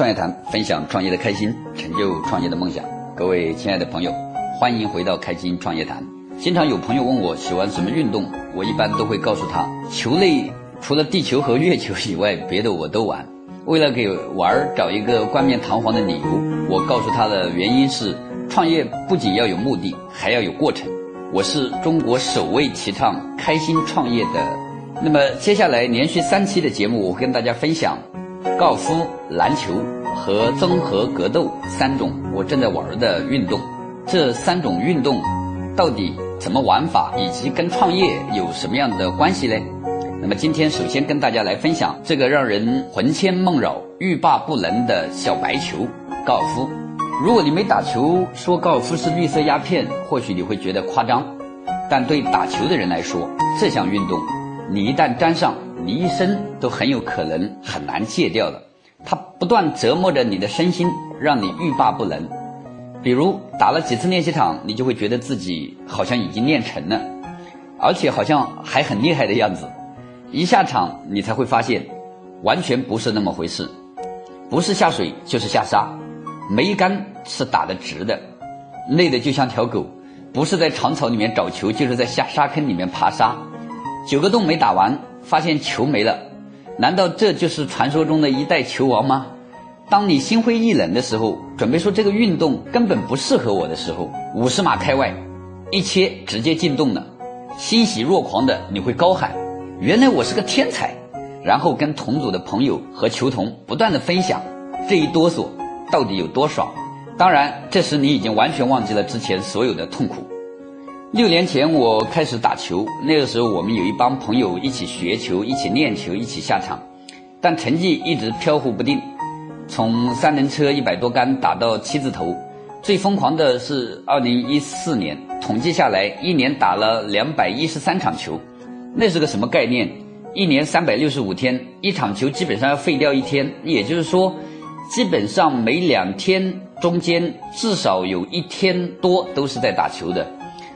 创业谈，分享创业的开心，成就创业的梦想。各位亲爱的朋友，欢迎回到开心创业谈。经常有朋友问我喜欢什么运动，我一般都会告诉他，球类除了地球和月球以外，别的我都玩。为了给玩儿找一个冠冕堂皇的理由，我告诉他的原因是，创业不仅要有目的，还要有过程。我是中国首位提倡开心创业的。那么接下来连续三期的节目，我跟大家分享高尔夫、篮球和综合格斗三种我正在玩的运动。这三种运动到底怎么玩法，以及跟创业有什么样的关系呢？那么今天首先跟大家来分享这个让人魂牵梦绕、欲罢不能的小白球——高尔夫。如果你没打球，说高尔夫是绿色鸦片，或许你会觉得夸张；但对打球的人来说，这项运动，你一旦沾上，你一生都很有可能很难戒掉的。它不断折磨着你的身心，让你欲罢不能。比如打了几次练习场，你就会觉得自己好像已经练成了，而且好像还很厉害的样子。一下场，你才会发现，完全不是那么回事，不是下水就是下沙，每一杆是打得直的，累得就像条狗，不是在长草里面找球，就是在下沙坑里面爬沙，九个洞没打完，发现球没了，难道这就是传说中的一代球王吗？当你心灰意冷的时候，准备说这个运动根本不适合我的时候，五十码开外，一切直接进洞了，欣喜若狂的你会高喊。原来我是个天才，然后跟同组的朋友和球童不断的分享，这一哆嗦到底有多爽？当然，这时你已经完全忘记了之前所有的痛苦。六年前我开始打球，那个时候我们有一帮朋友一起学球、一起练球、一起下场，但成绩一直飘忽不定，从三轮车一百多杆打到七字头，最疯狂的是二零一四年，统计下来一年打了两百一十三场球。那是个什么概念？一年三百六十五天，一场球基本上要废掉一天，也就是说，基本上每两天中间至少有一天多都是在打球的。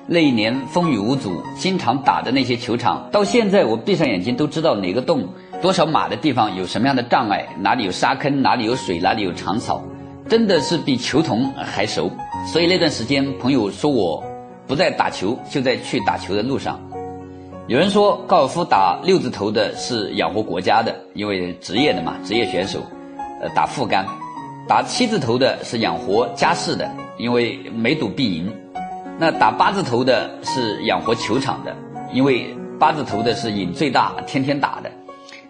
那一年风雨无阻，经常打的那些球场，到现在我闭上眼睛都知道哪个洞、多少码的地方有什么样的障碍，哪里有沙坑，哪里有水，哪里有长草，真的是比球童还熟。所以那段时间，朋友说我不在打球，就在去打球的路上。有人说高尔夫打六字头的是养活国家的，因为职业的嘛，职业选手，呃，打副杆；打七字头的是养活家事的，因为每赌必赢；那打八字头的是养活球场的，因为八字头的是瘾最大，天天打的；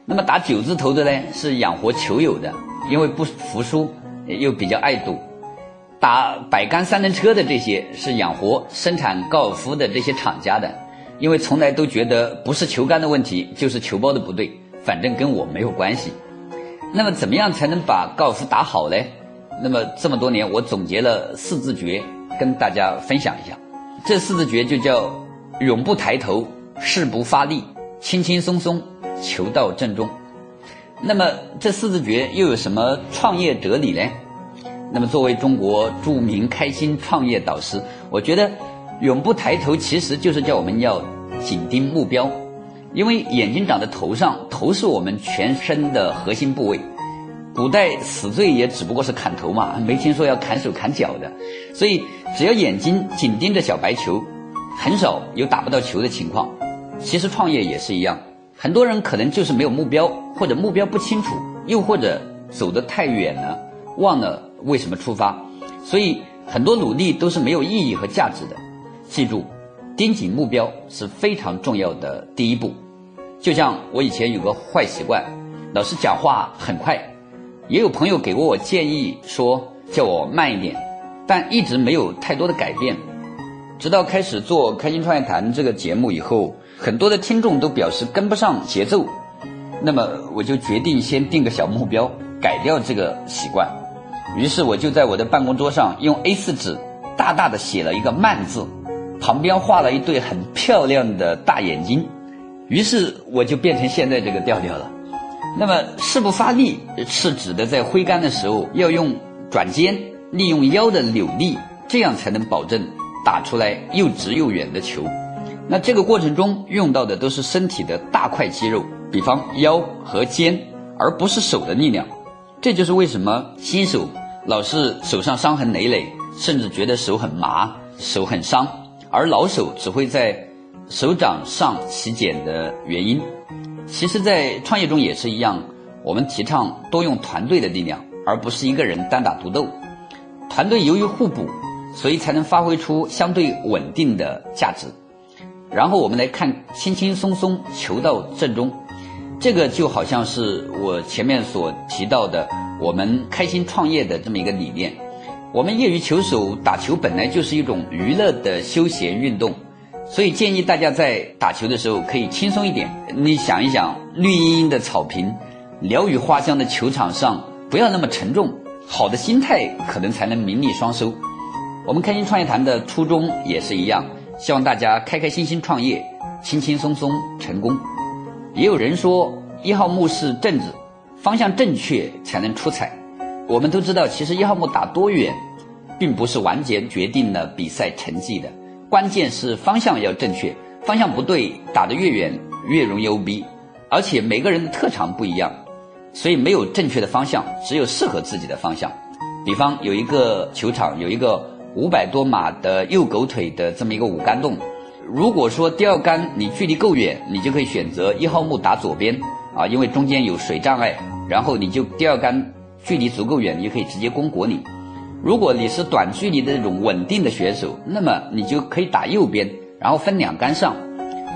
那么打九字头的呢，是养活球友的，因为不服输，又比较爱赌；打百杆三轮车的这些是养活生产高尔夫的这些厂家的。因为从来都觉得不是球杆的问题，就是球包的不对，反正跟我没有关系。那么怎么样才能把高尔夫打好呢？那么这么多年，我总结了四字诀，跟大家分享一下。这四字诀就叫永不抬头，誓不发力，轻轻松松，求到正中。那么这四字诀又有什么创业哲理呢？那么作为中国著名开心创业导师，我觉得。永不抬头，其实就是叫我们要紧盯目标，因为眼睛长在头上，头是我们全身的核心部位。古代死罪也只不过是砍头嘛，没听说要砍手砍脚的。所以只要眼睛紧盯着小白球，很少有打不到球的情况。其实创业也是一样，很多人可能就是没有目标，或者目标不清楚，又或者走得太远了，忘了为什么出发，所以很多努力都是没有意义和价值的。记住，盯紧目标是非常重要的第一步。就像我以前有个坏习惯，老是讲话很快，也有朋友给过我建议说叫我慢一点，但一直没有太多的改变。直到开始做《开心创业谈》这个节目以后，很多的听众都表示跟不上节奏，那么我就决定先定个小目标，改掉这个习惯。于是我就在我的办公桌上用 A4 纸大大的写了一个“慢”字。旁边画了一对很漂亮的大眼睛，于是我就变成现在这个调调了。那么誓不发力是指的在挥杆的时候要用转肩，利用腰的扭力，这样才能保证打出来又直又远的球。那这个过程中用到的都是身体的大块肌肉，比方腰和肩，而不是手的力量。这就是为什么新手老是手上伤痕累累，甚至觉得手很麻、手很伤，而老手只会在手掌上起茧的原因。其实，在创业中也是一样，我们提倡多用团队的力量，而不是一个人单打独斗。团队由于互补，所以才能发挥出相对稳定的价值。然后我们来看，轻轻松松求到正中，这个就好像是我前面所提到的，我们开心创业的这么一个理念。我们业余球手打球本来就是一种娱乐的休闲运动，所以建议大家在打球的时候可以轻松一点。你想一想，绿茵茵的草坪，鸟语花香的球场上，不要那么沉重。好的心态可能才能名利双收。我们开心创业谈的初衷也是一样，希望大家开开心心创业，轻轻松松成功。也有人说，一号木是正子，方向正确才能出彩。我们都知道，其实一号木打多远，并不是完全决定了比赛成绩的，关键是方向要正确。方向不对，打得越远越容易 OB，而且每个人的特长不一样。所以没有正确的方向，只有适合自己的方向。比方有一个球场，有一个五百多码的右狗腿的这么一个五杆洞。如果说第二杆你距离够远，你就可以选择一号木打左边啊，因为中间有水障碍。然后你就第二杆距离足够远，你就可以直接攻果岭。如果你是短距离的这种稳定的选手，那么你就可以打右边，然后分两杆上。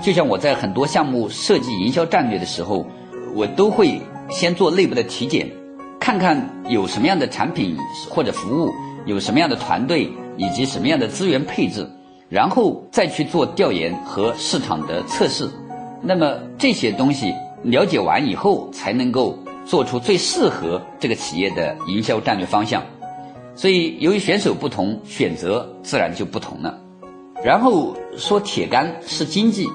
就像我在很多项目设计营销战略的时候，我都会。先做内部的体检，看看有什么样的产品或者服务，有什么样的团队以及什么样的资源配置，然后再去做调研和市场的测试。那么这些东西了解完以后，才能够做出最适合这个企业的营销战略方向。所以，由于选手不同，选择自然就不同了。然后说铁杆是经济，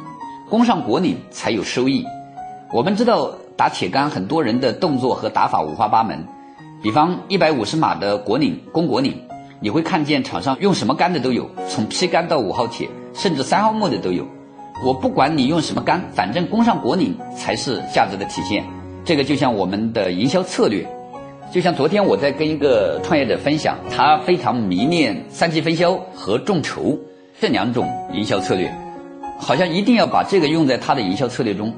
攻上果岭才有收益。我们知道。打铁杆，很多人的动作和打法五花八门。比方一百五十码的果岭攻果岭，你会看见场上用什么杆的都有，从 P 杆到五号铁，甚至三号木的都有。我不管你用什么杆，反正攻上果岭才是价值的体现。这个就像我们的营销策略，就像昨天我在跟一个创业者分享，他非常迷恋三级分销和众筹这两种营销策略，好像一定要把这个用在他的营销策略中。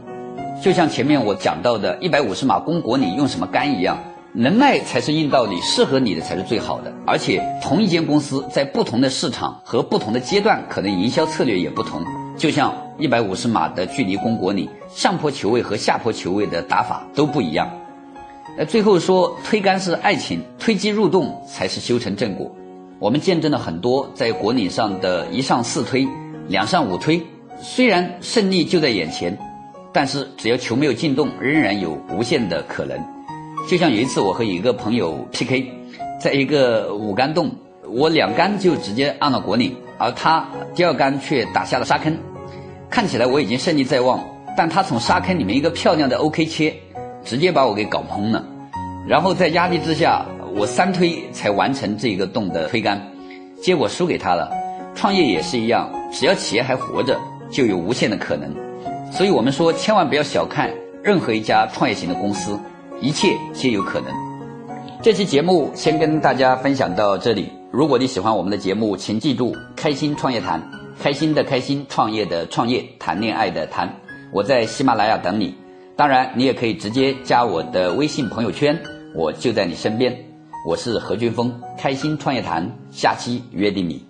就像前面我讲到的，一百五十码攻果岭用什么杆一样，能卖才是硬道理，适合你的才是最好的。而且同一间公司在不同的市场和不同的阶段，可能营销策略也不同。就像一百五十码的距离攻果岭，上坡球位和下坡球位的打法都不一样。呃，最后说推杆是爱情，推机入洞才是修成正果。我们见证了很多在果岭上的一上四推、两上五推，虽然胜利就在眼前。但是只要球没有进洞，仍然有无限的可能。就像有一次我和一个朋友 PK，在一个五杆洞，我两杆就直接按了果岭，而他第二杆却打下了沙坑。看起来我已经胜利在望，但他从沙坑里面一个漂亮的 OK 切，直接把我给搞懵了。然后在压力之下，我三推才完成这个洞的推杆，结果输给他了。创业也是一样，只要企业还活着，就有无限的可能。所以我们说，千万不要小看任何一家创业型的公司，一切皆有可能。这期节目先跟大家分享到这里。如果你喜欢我们的节目，请记住“开心创业谈”，开心的开心，创业的创业，谈恋爱的谈。我在喜马拉雅等你。当然，你也可以直接加我的微信朋友圈，我就在你身边。我是何军峰，开心创业谈，下期约定你。